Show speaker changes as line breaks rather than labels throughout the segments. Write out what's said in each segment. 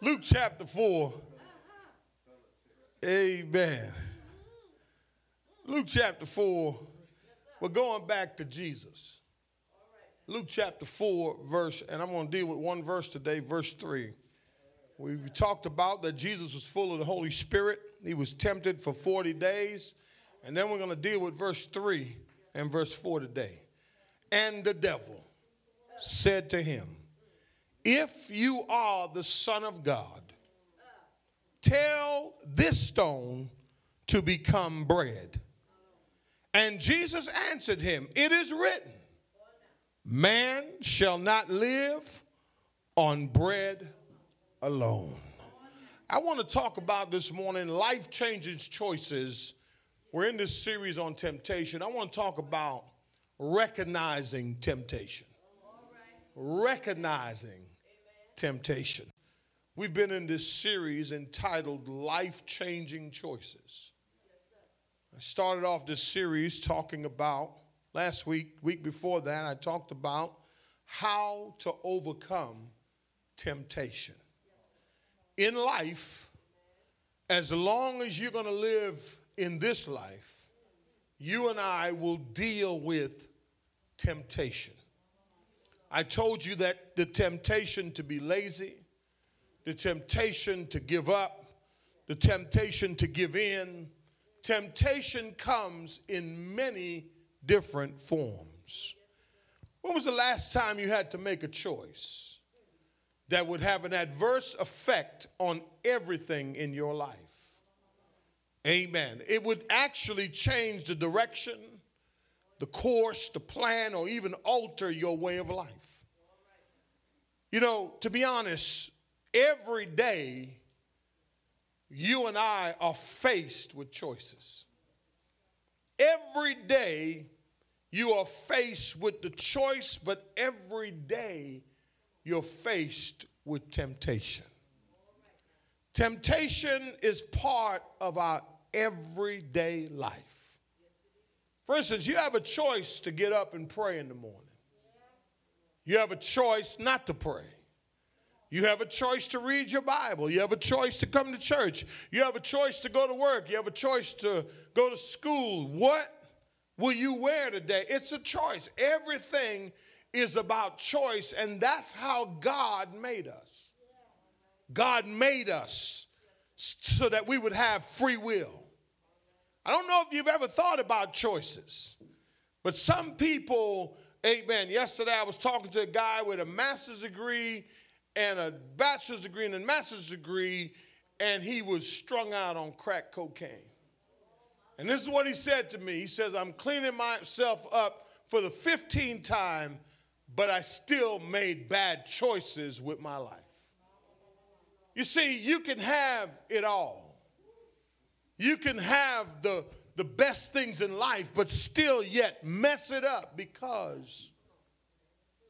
Luke chapter 4. Amen. Luke chapter 4. We're going back to Jesus. Luke chapter 4, verse, and I'm going to deal with one verse today, verse 3. We talked about that Jesus was full of the Holy Spirit. He was tempted for 40 days. And then we're going to deal with verse 3 and verse 4 today. And the devil said to him, If you are the Son of God, tell this stone to become bread. And Jesus answered him, It is written, Man shall not live on bread alone. I want to talk about this morning life changing choices. We're in this series on temptation. I want to talk about recognizing temptation. Recognizing temptation. We've been in this series entitled Life Changing Choices. I started off this series talking about, last week, week before that, I talked about how to overcome temptation. In life, as long as you're going to live in this life, you and I will deal with temptation. I told you that the temptation to be lazy, the temptation to give up, the temptation to give in, temptation comes in many different forms. When was the last time you had to make a choice that would have an adverse effect on everything in your life? Amen. It would actually change the direction, the course, the plan, or even alter your way of life. You know, to be honest, every day you and I are faced with choices. Every day you are faced with the choice, but every day you're faced with temptation. Temptation is part of our everyday life. For instance, you have a choice to get up and pray in the morning. You have a choice not to pray. You have a choice to read your Bible. You have a choice to come to church. You have a choice to go to work. You have a choice to go to school. What will you wear today? It's a choice. Everything is about choice, and that's how God made us. God made us so that we would have free will. I don't know if you've ever thought about choices, but some people, amen. Yesterday I was talking to a guy with a master's degree and a bachelor's degree and a master's degree, and he was strung out on crack cocaine. And this is what he said to me. He says, I'm cleaning myself up for the 15th time, but I still made bad choices with my life. You see, you can have it all. You can have the, the best things in life, but still yet mess it up because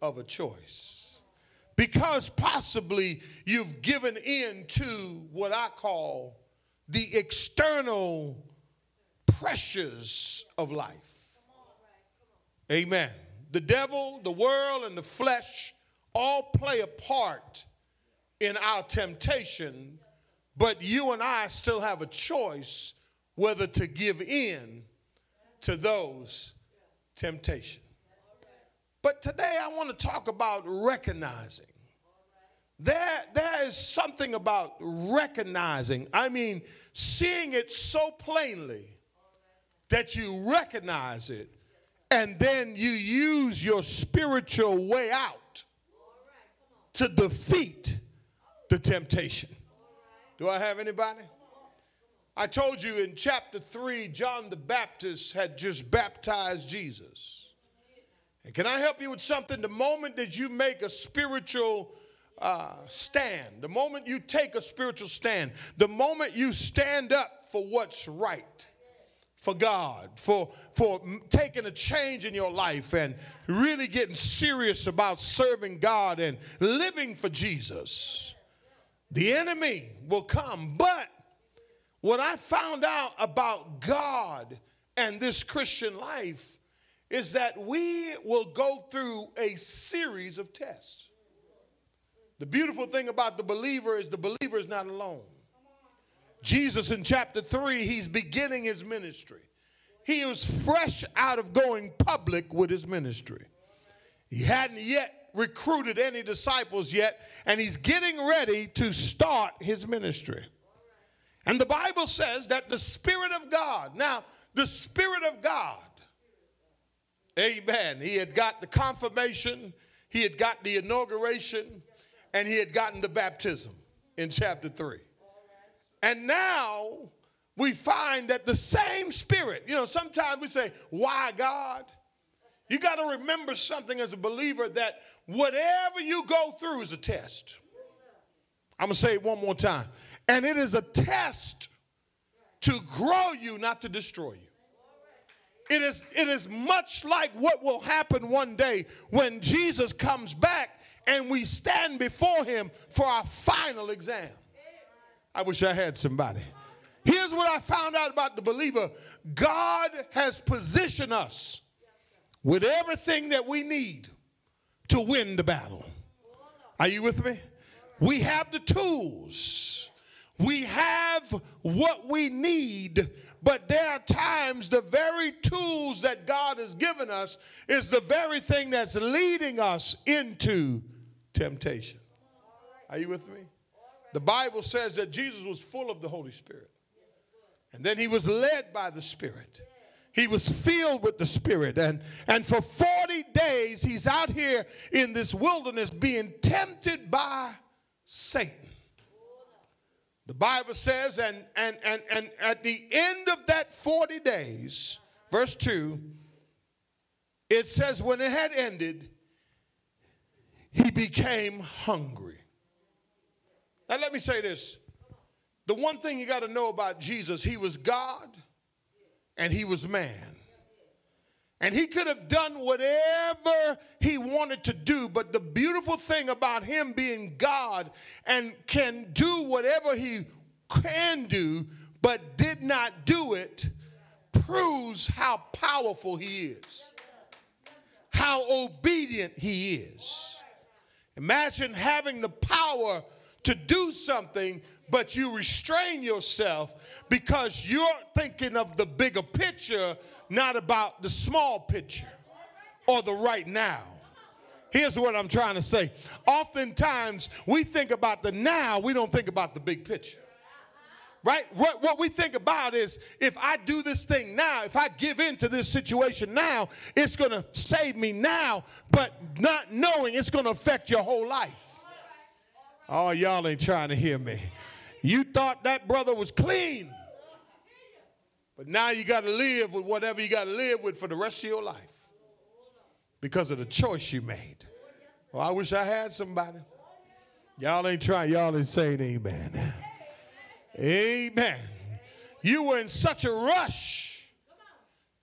of a choice. Because possibly you've given in to what I call the external pressures of life. Amen. The devil, the world, and the flesh all play a part in our temptation but you and I still have a choice whether to give in to those temptations. But today I want to talk about recognizing. There, there is something about recognizing, I mean, seeing it so plainly that you recognize it and then you use your spiritual way out to defeat the temptation. Do I have anybody? I told you in chapter 3, John the Baptist had just baptized Jesus. And can I help you with something? The moment that you make a spiritual uh, stand, the moment you take a spiritual stand, the moment you stand up for what's right, for God, for, for taking a change in your life and really getting serious about serving God and living for Jesus the enemy will come. But what I found out about God and this Christian life is that we will go through a series of tests. The beautiful thing about the believer is the believer is not alone. Jesus in chapter 3, he's beginning his ministry. He was fresh out of going public with his ministry. He hadn't yet recruited any disciples yet, and he's getting ready to start his ministry. And the Bible says that the Spirit of God, now, the Spirit of God, amen, he had got the confirmation, he had got the inauguration, and he had gotten the baptism in chapter 3. And now we find that the same spirit, you know, sometimes we say, Why God? You got to remember something as a believer that whatever you go through is a test. I'm going to say it one more time. And it is a test to grow you, not to destroy you. It is, it is much like what will happen one day when Jesus comes back and we stand before him for our final exam. I wish I had somebody. Here's what I found out about the believer God has positioned us with everything that we need to win the battle. Are you with me? We have the tools, we have what we need. But there are times the very tools that God has given us is the very thing that's leading us into temptation. Are you with me? The Bible says that Jesus was full of the Holy Spirit. And then he was led by the Spirit. He was filled with the Spirit. And, and for 40 days, he's out here in this wilderness being tempted by Satan. The Bible says, and, and, and, and at the end of that 40 days, verse 2, it says, when it had ended, he became hungry. Now, let me say this. The one thing you got to know about Jesus, he was God and he was man. And he could have done whatever he wanted to do, but the beautiful thing about him being God and can do whatever he can do, but did not do it, proves how powerful he is, how obedient he is. Imagine having the power to do something, but you restrain yourself because you're thinking of the bigger picture, not about the small picture or the right now. Here's what I'm trying to say. Oftentimes, we think about the now, we don't think about the big picture. Right? What, what we think about is if I do this thing now, if I give in to this situation now, it's going to save me now, but not knowing it's going to affect your whole life. Oh, y'all ain't trying to hear me. You thought that brother was clean, but now you got to live with whatever you got to live with for the rest of your life because of the choice you made. Well, I wish I had somebody. Y'all ain't trying, y'all ain't saying amen. Amen. You were in such a rush.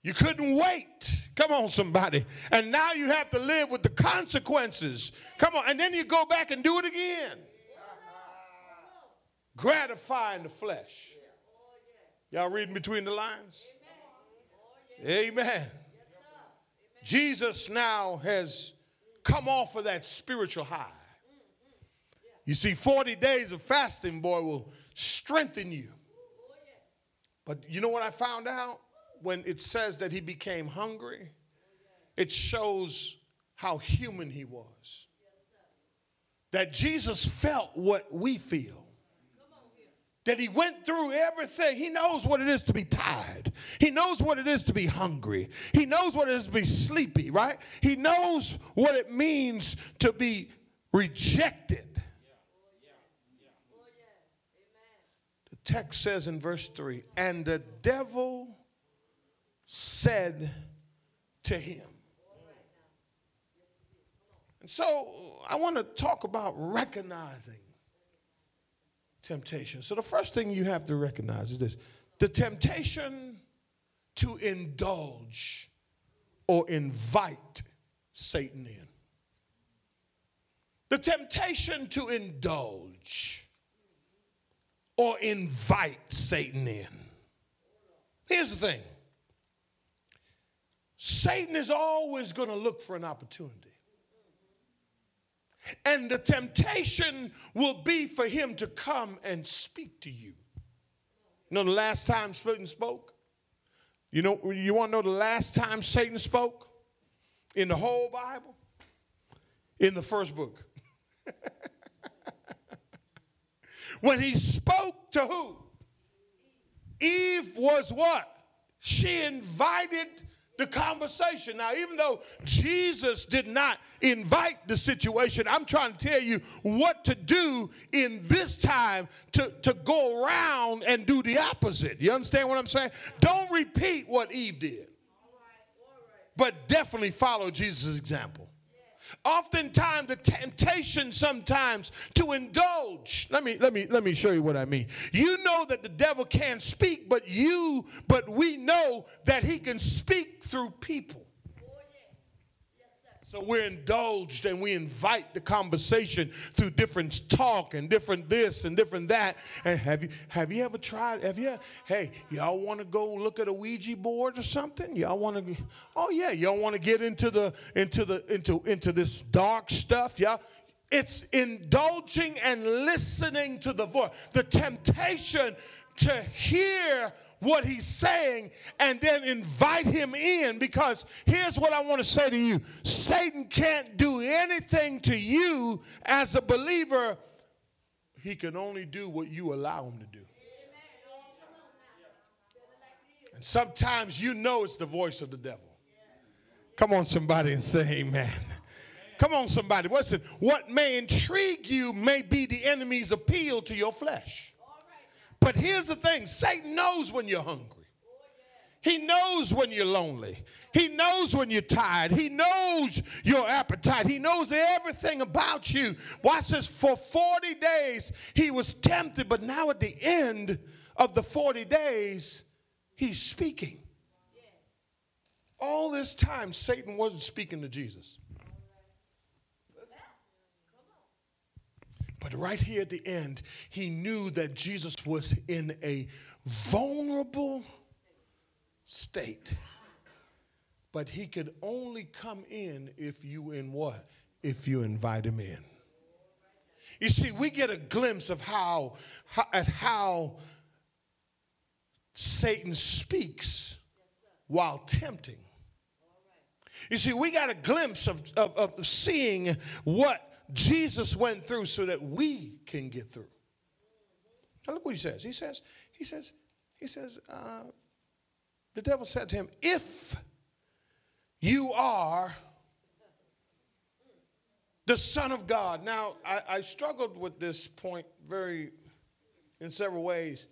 You couldn't wait. Come on, somebody. And now you have to live with the consequences. Come on. And then you go back and do it again. Gratifying the flesh. Y'all reading between the lines? Amen. Jesus now has come off of that spiritual high. You see, 40 days of fasting, boy, will strengthen you. But you know what I found out? When it says that he became hungry, it shows how human he was. That Jesus felt what we feel. That he went through everything. He knows what it is to be tired. He knows what it is to be hungry. He knows what it is to be sleepy, right? He knows what it means to be rejected. The text says in verse 3 and the devil said to him. And so I want to talk about recognizing temptation. So the first thing you have to recognize is this the temptation to indulge or invite Satan in. The temptation to indulge or invite Satan in. Here's the thing Satan is always going to look for an opportunity. And the temptation will be for him to come and speak to you. You know the last time Satan spoke? You know, you want to know the last time Satan spoke? In the whole Bible? In the first book. when he spoke to who? Eve was what? She invited the conversation. Now, even though Jesus did not invite the situation, I'm trying to tell you what to do in this time to, to go around and do the opposite. You understand what I'm saying? Don't repeat what Eve did, but definitely follow Jesus' example. Oftentimes, the temptation sometimes to indulge. Let me let me let me show you what I mean. You know that the devil can't speak, but you, but we know that he can speak through people. So we're indulged and we invite the conversation through different talk and different this and different that. And have you have you ever tried? Have you? Hey, y'all want to go look at a Ouija board or something? Y'all want to? Oh yeah, y'all want to get into the into the into into this dark stuff? Y'all. It's indulging and listening to the voice. The temptation to hear what he's saying and then invite him in because here's what I want to say to you Satan can't do anything to you as a believer, he can only do what you allow him to do. And sometimes you know it's the voice of the devil. Come on, somebody, and say amen. Come on, somebody. Listen, what may intrigue you may be the enemy's appeal to your flesh. But here's the thing Satan knows when you're hungry, he knows when you're lonely. He knows when you're tired. He knows your appetite. He knows everything about you. Watch this. For 40 days, he was tempted, but now at the end of the 40 days, he's speaking. All this time, Satan wasn't speaking to Jesus. But right here at the end, he knew that Jesus was in a vulnerable state. But he could only come in if you in what? If you invite him in. You see, we get a glimpse of how, how at how Satan speaks while tempting. You see, we got a glimpse of, of, of seeing what Jesus went through so that we can get through. Now look what he says. He says, he says, he says, uh, the devil said to him, if you are the Son of God. Now, I, I struggled with this point very in several ways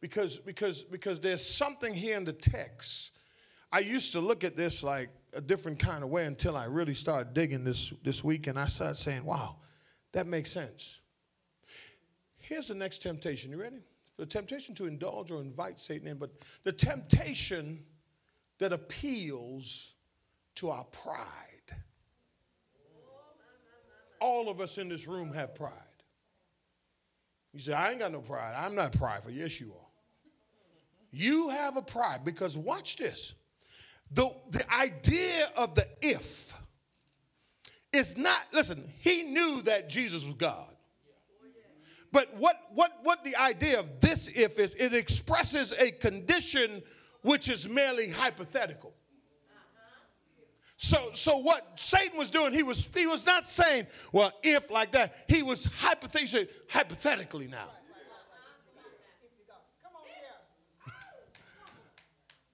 because, because, because there's something here in the text. I used to look at this like, a different kind of way until I really started digging this this week and I started saying, wow, that makes sense. Here's the next temptation. You ready? The temptation to indulge or invite Satan in, but the temptation that appeals to our pride. All of us in this room have pride. You say, I ain't got no pride. I'm not prideful. Yes, you are. You have a pride because watch this. The, the idea of the if is not, listen, he knew that Jesus was God. But what, what, what the idea of this if is, it expresses a condition which is merely hypothetical. So, so what Satan was doing, he was, he was not saying, well, if like that. He was hypothetically, hypothetically now.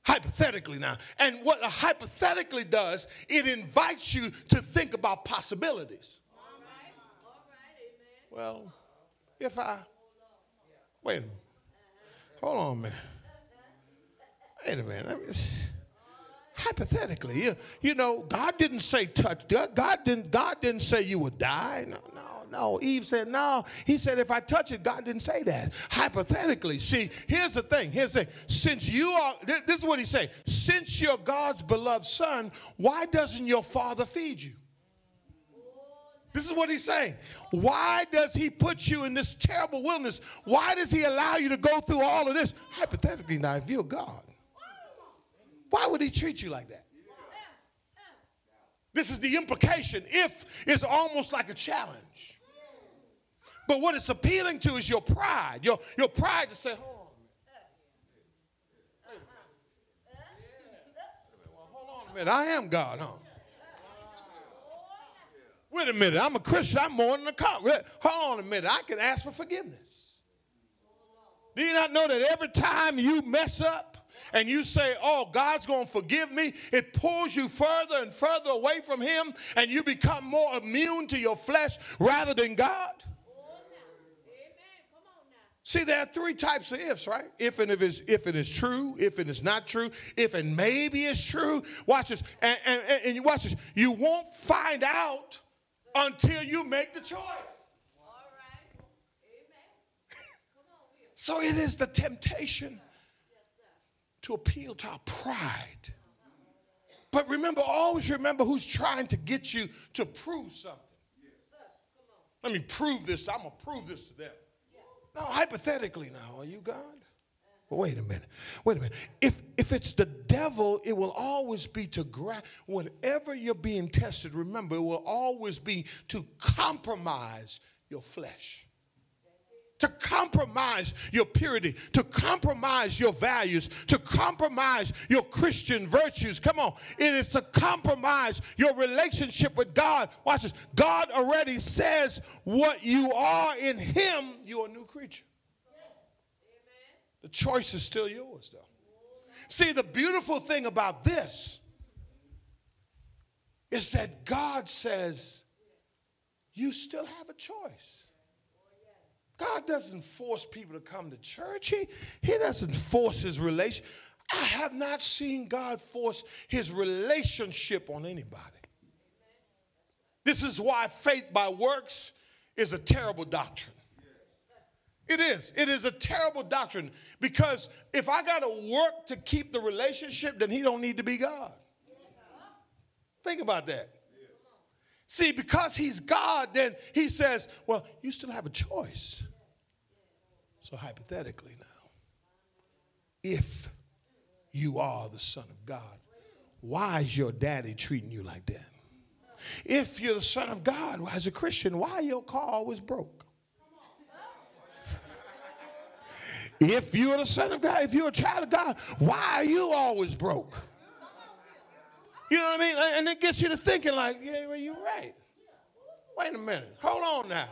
Hypothetically now. And what a hypothetically does, it invites you to think about possibilities. All right. All right, well, if I, wait a minute. Hold on minute. Wait a minute. hypothetically, you, you know, God didn't say touch. God didn't, God didn't say you would die. No, no no. Eve said, no. He said, if I touch it, God didn't say that. Hypothetically. See, here's the thing. Here's the thing. Since you are, this is what he said. Since you're God's beloved son, why doesn't your father feed you? This is what he's saying. Why does he put you in this terrible wilderness? Why does he allow you to go through all of this? Hypothetically, now, if you're God, why would he treat you like that? This is the implication. If is almost like a challenge. But what it's appealing to is your pride. Your, your pride to say, hold on. A minute. I am God, huh? Wait a minute. I'm a Christian. I'm more than a cop. Hold on a minute. I can ask for forgiveness. Do you not know that every time you mess up, and you say, Oh, God's going to forgive me, it pulls you further and further away from Him, and you become more immune to your flesh rather than God. See, there are three types of ifs, right? If and if it's if it is true, if it is not true, if and maybe it's true. Watch this, and, and, and you watch this. You won't find out until you make the choice. so it is the temptation to appeal to our pride. But remember, always remember who's trying to get you to prove something. Let me prove this. I'm going to prove this to them. No, hypothetically now, are you God? Well, wait a minute. Wait a minute. If if it's the devil, it will always be to grab whatever you're being tested, remember, it will always be to compromise your flesh to compromise your purity, to compromise your values, to compromise your Christian virtues. Come on. It is to compromise your relationship with God. Watch this. God already says what you are in Him, you're a new creature. The choice is still yours, though. See, the beautiful thing about this is that God says you still have a choice. God doesn't force people to come to church. He, he doesn't force his relation. I have not seen God force his relationship on anybody. This is why faith by works is a terrible doctrine. It is. It is a terrible doctrine because if I got to work to keep the relationship, then he don't need to be God. Think about that. See, because he's God, then he says, well, you still have a choice. So, hypothetically, now, if you are the Son of God, why is your daddy treating you like that? If you're the Son of God, as a Christian, why your car always broke? If you're the Son of God, if you're a child of God, why are you always broke? You know what I mean? And it gets you to thinking, like, yeah, well, you're right. Wait a minute. Hold on now.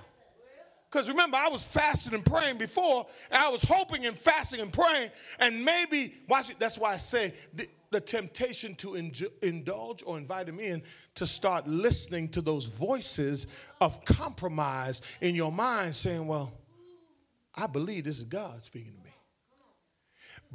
Because remember, I was fasting and praying before, and I was hoping and fasting and praying, and maybe, watch it, that's why I say the, the temptation to indulge or invite him in to start listening to those voices of compromise in your mind saying, Well, I believe this is God speaking to me.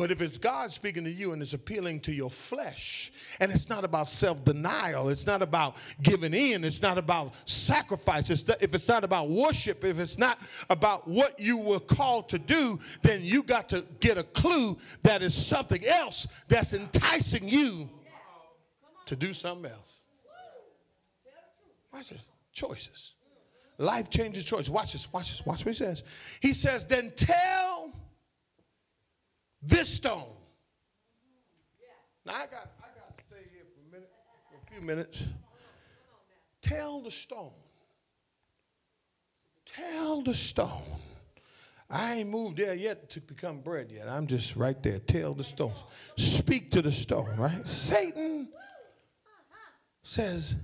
But if it's God speaking to you and it's appealing to your flesh, and it's not about self denial, it's not about giving in, it's not about sacrifice, it's if it's not about worship, if it's not about what you were called to do, then you got to get a clue that is something else that's enticing you to do something else. Watch this. Choices. Life changes choices. Watch this. Watch this. Watch what he says. He says, then tell this stone. Now I got I got to stay here for a minute, for a few minutes. Tell the stone. Tell the stone. I ain't moved there yet to become bread yet. I'm just right there. Tell the stones. Speak to the stone, right? Satan says,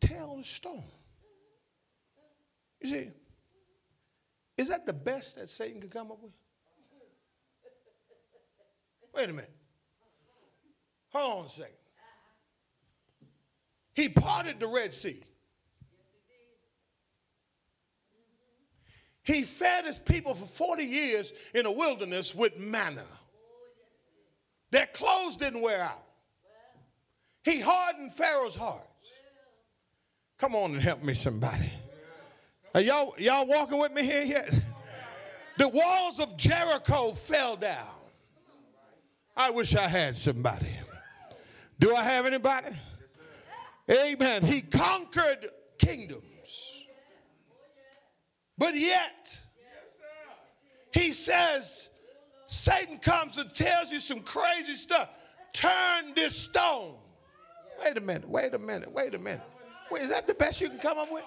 Tell the stone. You see, is that the best that Satan could come up with? Wait a minute. Hold on a second. He parted the Red Sea. He fed his people for 40 years in the wilderness with manna. Their clothes didn't wear out. He hardened Pharaoh's hearts. Come on and help me, somebody. Are y'all, y'all walking with me here yet? The walls of Jericho fell down. I wish I had somebody. Do I have anybody? Amen. He conquered kingdoms. But yet, he says, Satan comes and tells you some crazy stuff. Turn this stone. Wait a minute, wait a minute, wait a minute. Wait, is that the best you can come up with?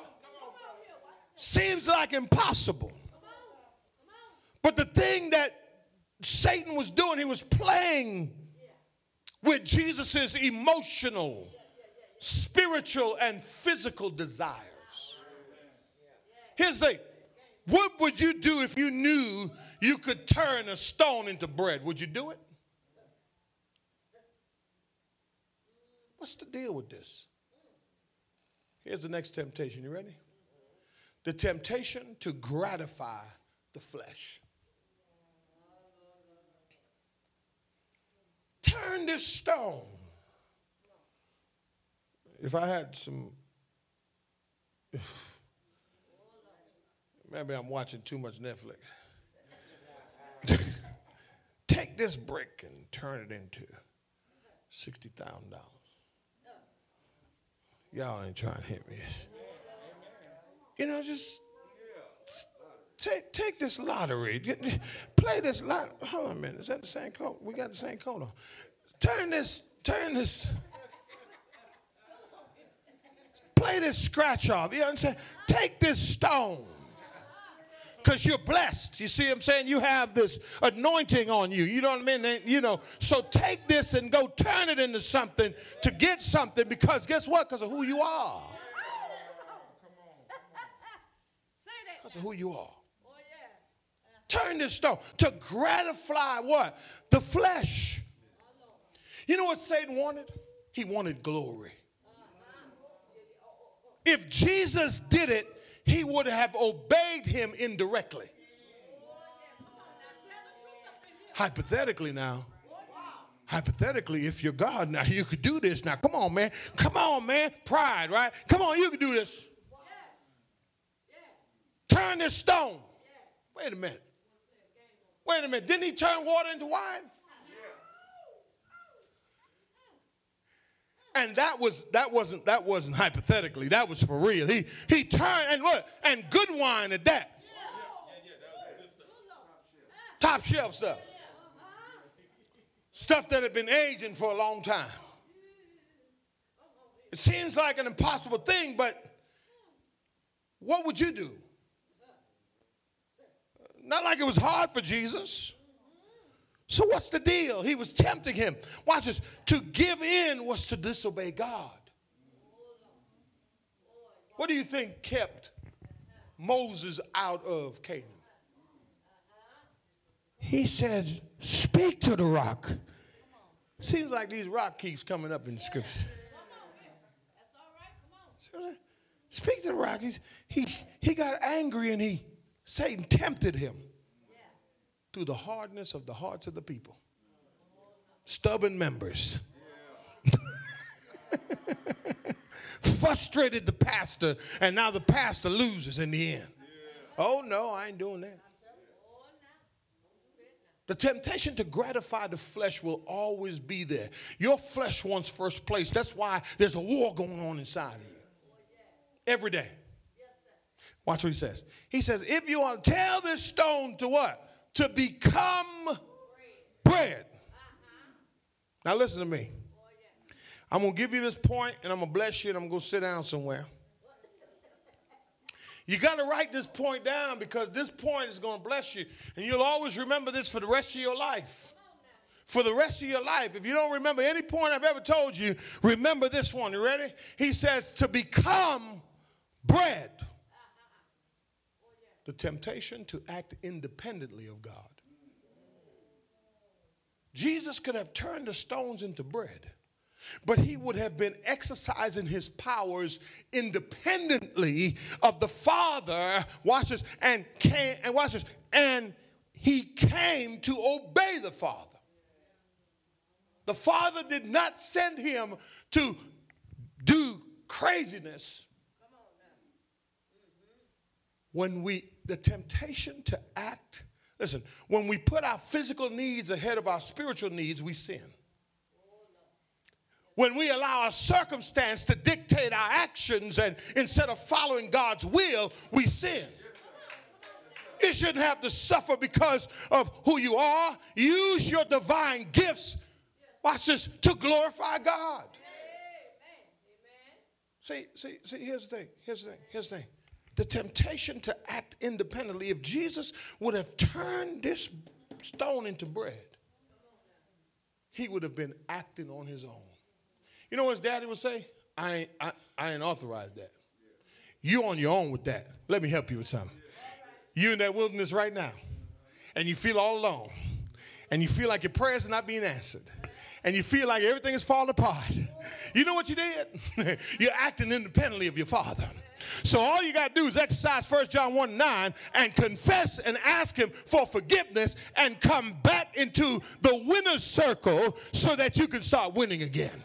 Seems like impossible. But the thing that Satan was doing, he was playing with Jesus' emotional, spiritual, and physical desires. Here's the thing what would you do if you knew you could turn a stone into bread? Would you do it? What's the deal with this? Here's the next temptation. You ready? The temptation to gratify the flesh. Turn this stone. If I had some, maybe I'm watching too much Netflix. Take this brick and turn it into $60,000. Y'all ain't trying to hit me. You know, just take take this lottery. Play this lot. Hold on a minute. Is that the same coat? We got the same coat on. Turn this, turn this. Play this scratch off. You know what I'm saying? Take this stone because you're blessed. You see what I'm saying? You have this anointing on you. You know what I mean? You know, so take this and go turn it into something to get something because guess what? Because of who you are. Because of who you are. Turn this stone to gratify what? The flesh. You know what Satan wanted? He wanted glory. If Jesus did it, he would have obeyed him indirectly. Hypothetically, now, hypothetically, if you're God now, you could do this now. Come on, man. Come on, man. Pride, right? Come on, you can do this. Turn this stone. Wait a minute. Wait a minute. Didn't he turn water into wine? And that was that wasn't that wasn't hypothetically. That was for real. He he turned and what? And good wine at that. Top shelf stuff. Stuff that had been aging for a long time. It seems like an impossible thing, but what would you do? Not like it was hard for Jesus. So what's the deal? He was tempting him. Watch this. To give in was to disobey God. What do you think kept Moses out of Canaan? He said, Speak to the rock. Seems like these rock keeps coming up in the scripture. Speak to the rock. He, he, he got angry and he Satan tempted him through the hardness of the hearts of the people. Stubborn members. Frustrated the pastor, and now the pastor loses in the end. Oh, no, I ain't doing that. The temptation to gratify the flesh will always be there. Your flesh wants first place. That's why there's a war going on inside of you every day. Watch what he says. He says, if you want to tell this stone to what? to become bread. Uh-huh. Now, listen to me. I'm going to give you this point and I'm going to bless you and I'm going to sit down somewhere. You got to write this point down because this point is going to bless you. And you'll always remember this for the rest of your life. For the rest of your life. If you don't remember any point I've ever told you, remember this one. You ready? He says, to become bread the temptation to act independently of God. Jesus could have turned the stones into bread, but he would have been exercising his powers independently of the Father. Watch this, and came and watch this, and he came to obey the Father. The Father did not send him to do craziness. When we the temptation to act, listen, when we put our physical needs ahead of our spiritual needs, we sin. When we allow our circumstance to dictate our actions and instead of following God's will, we sin. You shouldn't have to suffer because of who you are. Use your divine gifts, watch this, to glorify God. See, see, see, here's the thing. Here's the thing. Here's the thing. The temptation to act independently, if Jesus would have turned this stone into bread, he would have been acting on his own. You know what his daddy would say? I ain't, I, I ain't authorized that. You on your own with that. Let me help you with something. You in that wilderness right now, and you feel all alone, and you feel like your prayers are not being answered, and you feel like everything is falling apart. You know what you did? You're acting independently of your father. So all you got to do is exercise 1 John 1 9 and confess and ask him for forgiveness and come back into the winner's circle so that you can start winning again.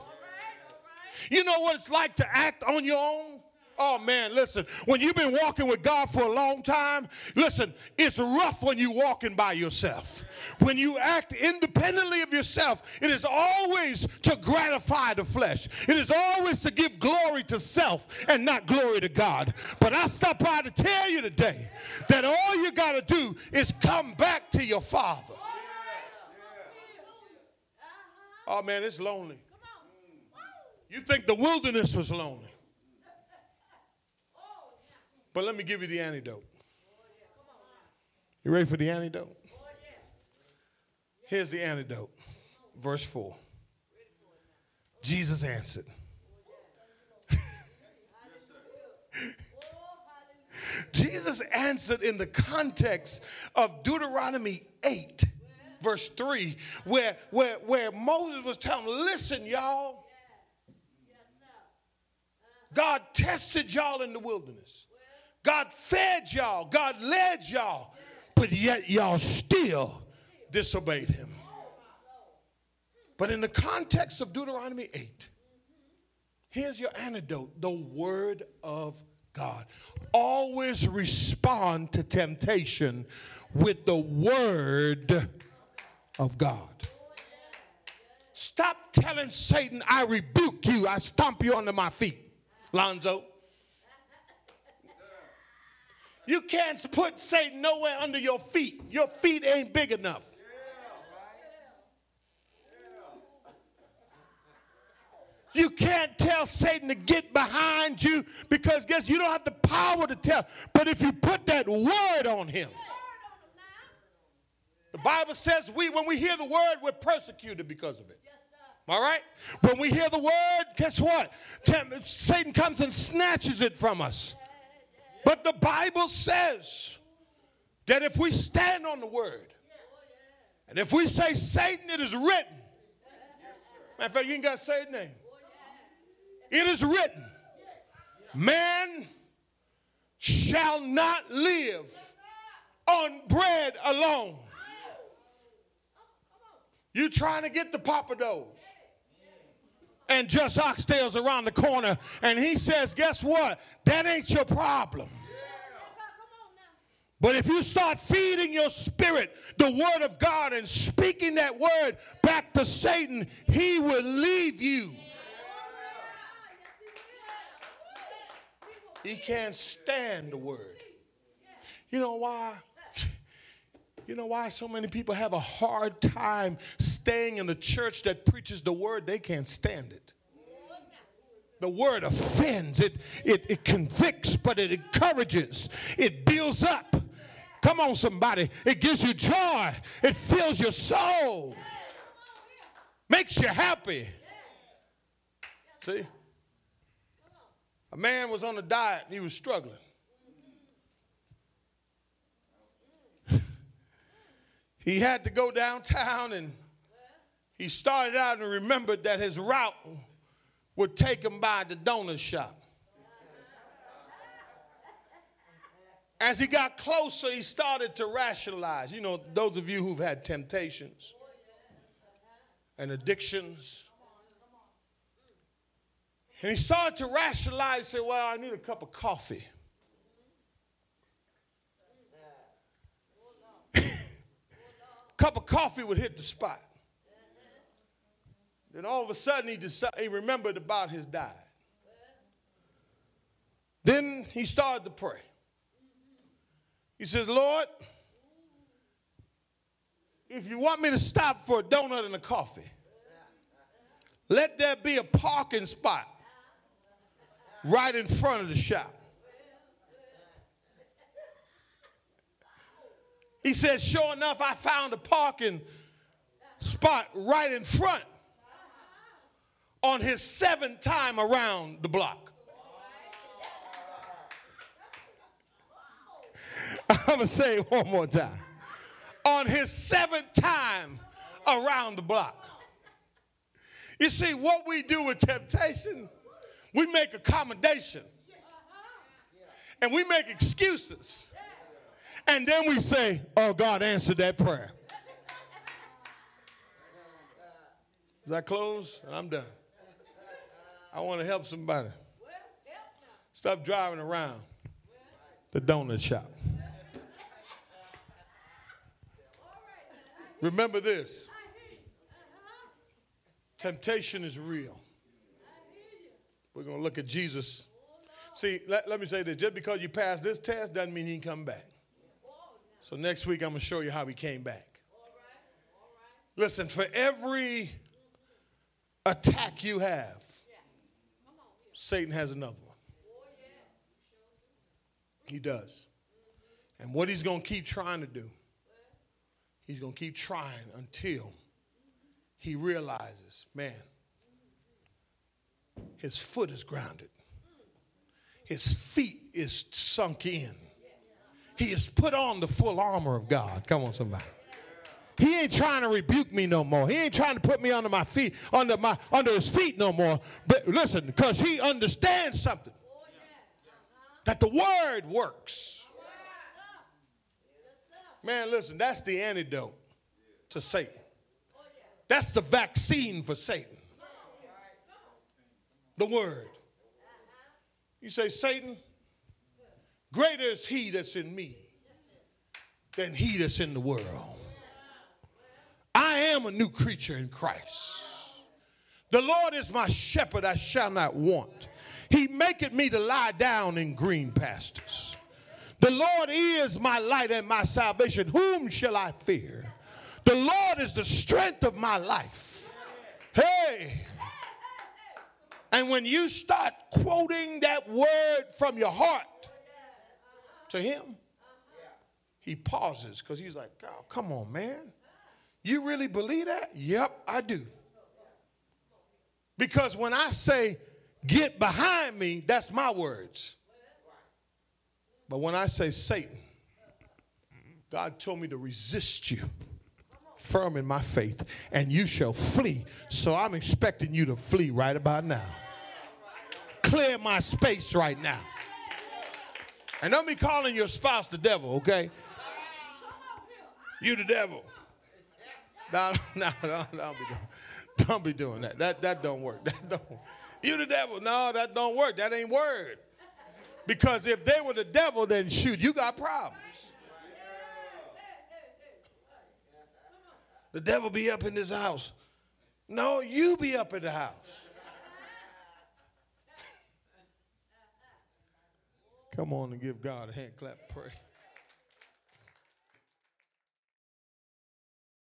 You know what it's like to act on your own? Oh man, listen, when you've been walking with God for a long time, listen, it's rough when you're walking by yourself. When you act independently of yourself, it is always to gratify the flesh. It is always to give glory to self and not glory to God. But I stop by to tell you today that all you got to do is come back to your Father. Oh man, it's lonely. You think the wilderness was lonely. But let me give you the antidote. You ready for the antidote? Here's the antidote. Verse 4. Jesus answered. Jesus answered in the context of Deuteronomy 8, verse 3, where, where, where Moses was telling listen, y'all, God tested y'all in the wilderness. God fed y'all, God led y'all, but yet y'all still disobeyed him. But in the context of Deuteronomy 8, here's your antidote the word of God. Always respond to temptation with the word of God. Stop telling Satan, I rebuke you, I stomp you under my feet, Lonzo. You can't put Satan nowhere under your feet. Your feet ain't big enough. You can't tell Satan to get behind you because guess you don't have the power to tell. But if you put that word on him, the Bible says we when we hear the word, we're persecuted because of it. All right? When we hear the word, guess what? Satan comes and snatches it from us. But the Bible says that if we stand on the word, and if we say, Satan, it is written. Matter of fact, you ain't got to say his name. It is written, man shall not live on bread alone. You trying to get the papados and just oxtails around the corner, and he says, guess what? That ain't your problem. But if you start feeding your spirit the word of God and speaking that word back to Satan, he will leave you. He can't stand the word. You know why? You know why so many people have a hard time staying in the church that preaches the word? They can't stand it. The word offends, it, it, it convicts, but it encourages, it builds up. Come on, somebody. It gives you joy, it fills your soul, makes you happy. See? A man was on a diet and he was struggling. He had to go downtown and he started out and remembered that his route would take him by the donut shop. As he got closer, he started to rationalize. You know, those of you who've had temptations and addictions. And he started to rationalize, say, Well, I need a cup of coffee. Cup of coffee would hit the spot. Then all of a sudden he decided, he remembered about his diet. Then he started to pray. He says, Lord, if you want me to stop for a donut and a coffee, let there be a parking spot right in front of the shop. He said, Sure enough, I found a parking spot right in front on his seventh time around the block. I'm going to say it one more time. On his seventh time around the block. You see, what we do with temptation, we make accommodation and we make excuses. And then we say, Oh, God answered that prayer. Is that close? And I'm done. I want to help somebody. Stop driving around the donut shop. Remember this temptation is real. We're going to look at Jesus. See, let, let me say this just because you passed this test doesn't mean he can come back. So next week, I'm going to show you how he came back. Listen, for every attack you have, Satan has another one. He does. And what he's going to keep trying to do, he's going to keep trying until he realizes, man, his foot is grounded, his feet is sunk in. He has put on the full armor of God. Come on, somebody. He ain't trying to rebuke me no more. He ain't trying to put me under my feet, under my under his feet no more. But listen, because he understands something. That the word works. Man, listen, that's the antidote to Satan. That's the vaccine for Satan. The word. You say, Satan, greater is he that's in me than he that's in the world. I am a new creature in Christ. The Lord is my shepherd, I shall not want. He maketh me to lie down in green pastures. The Lord is my light and my salvation. Whom shall I fear? The Lord is the strength of my life. Hey. And when you start quoting that word from your heart to him, he pauses because he's like, oh, come on, man. You really believe that? Yep, I do. Because when I say, get behind me, that's my words. But when I say Satan, God told me to resist you firm in my faith, and you shall flee. So I'm expecting you to flee right about now. Clear my space right now. And don't be calling your spouse the devil, okay? You the devil. No, no, no, don't be doing, don't be doing that. That that don't work. That don't. You the devil. No, that don't work. That ain't word. Because if they were the devil, then shoot, you got problems. The devil be up in this house. No, you be up in the house. Come on and give God a hand clap, pray.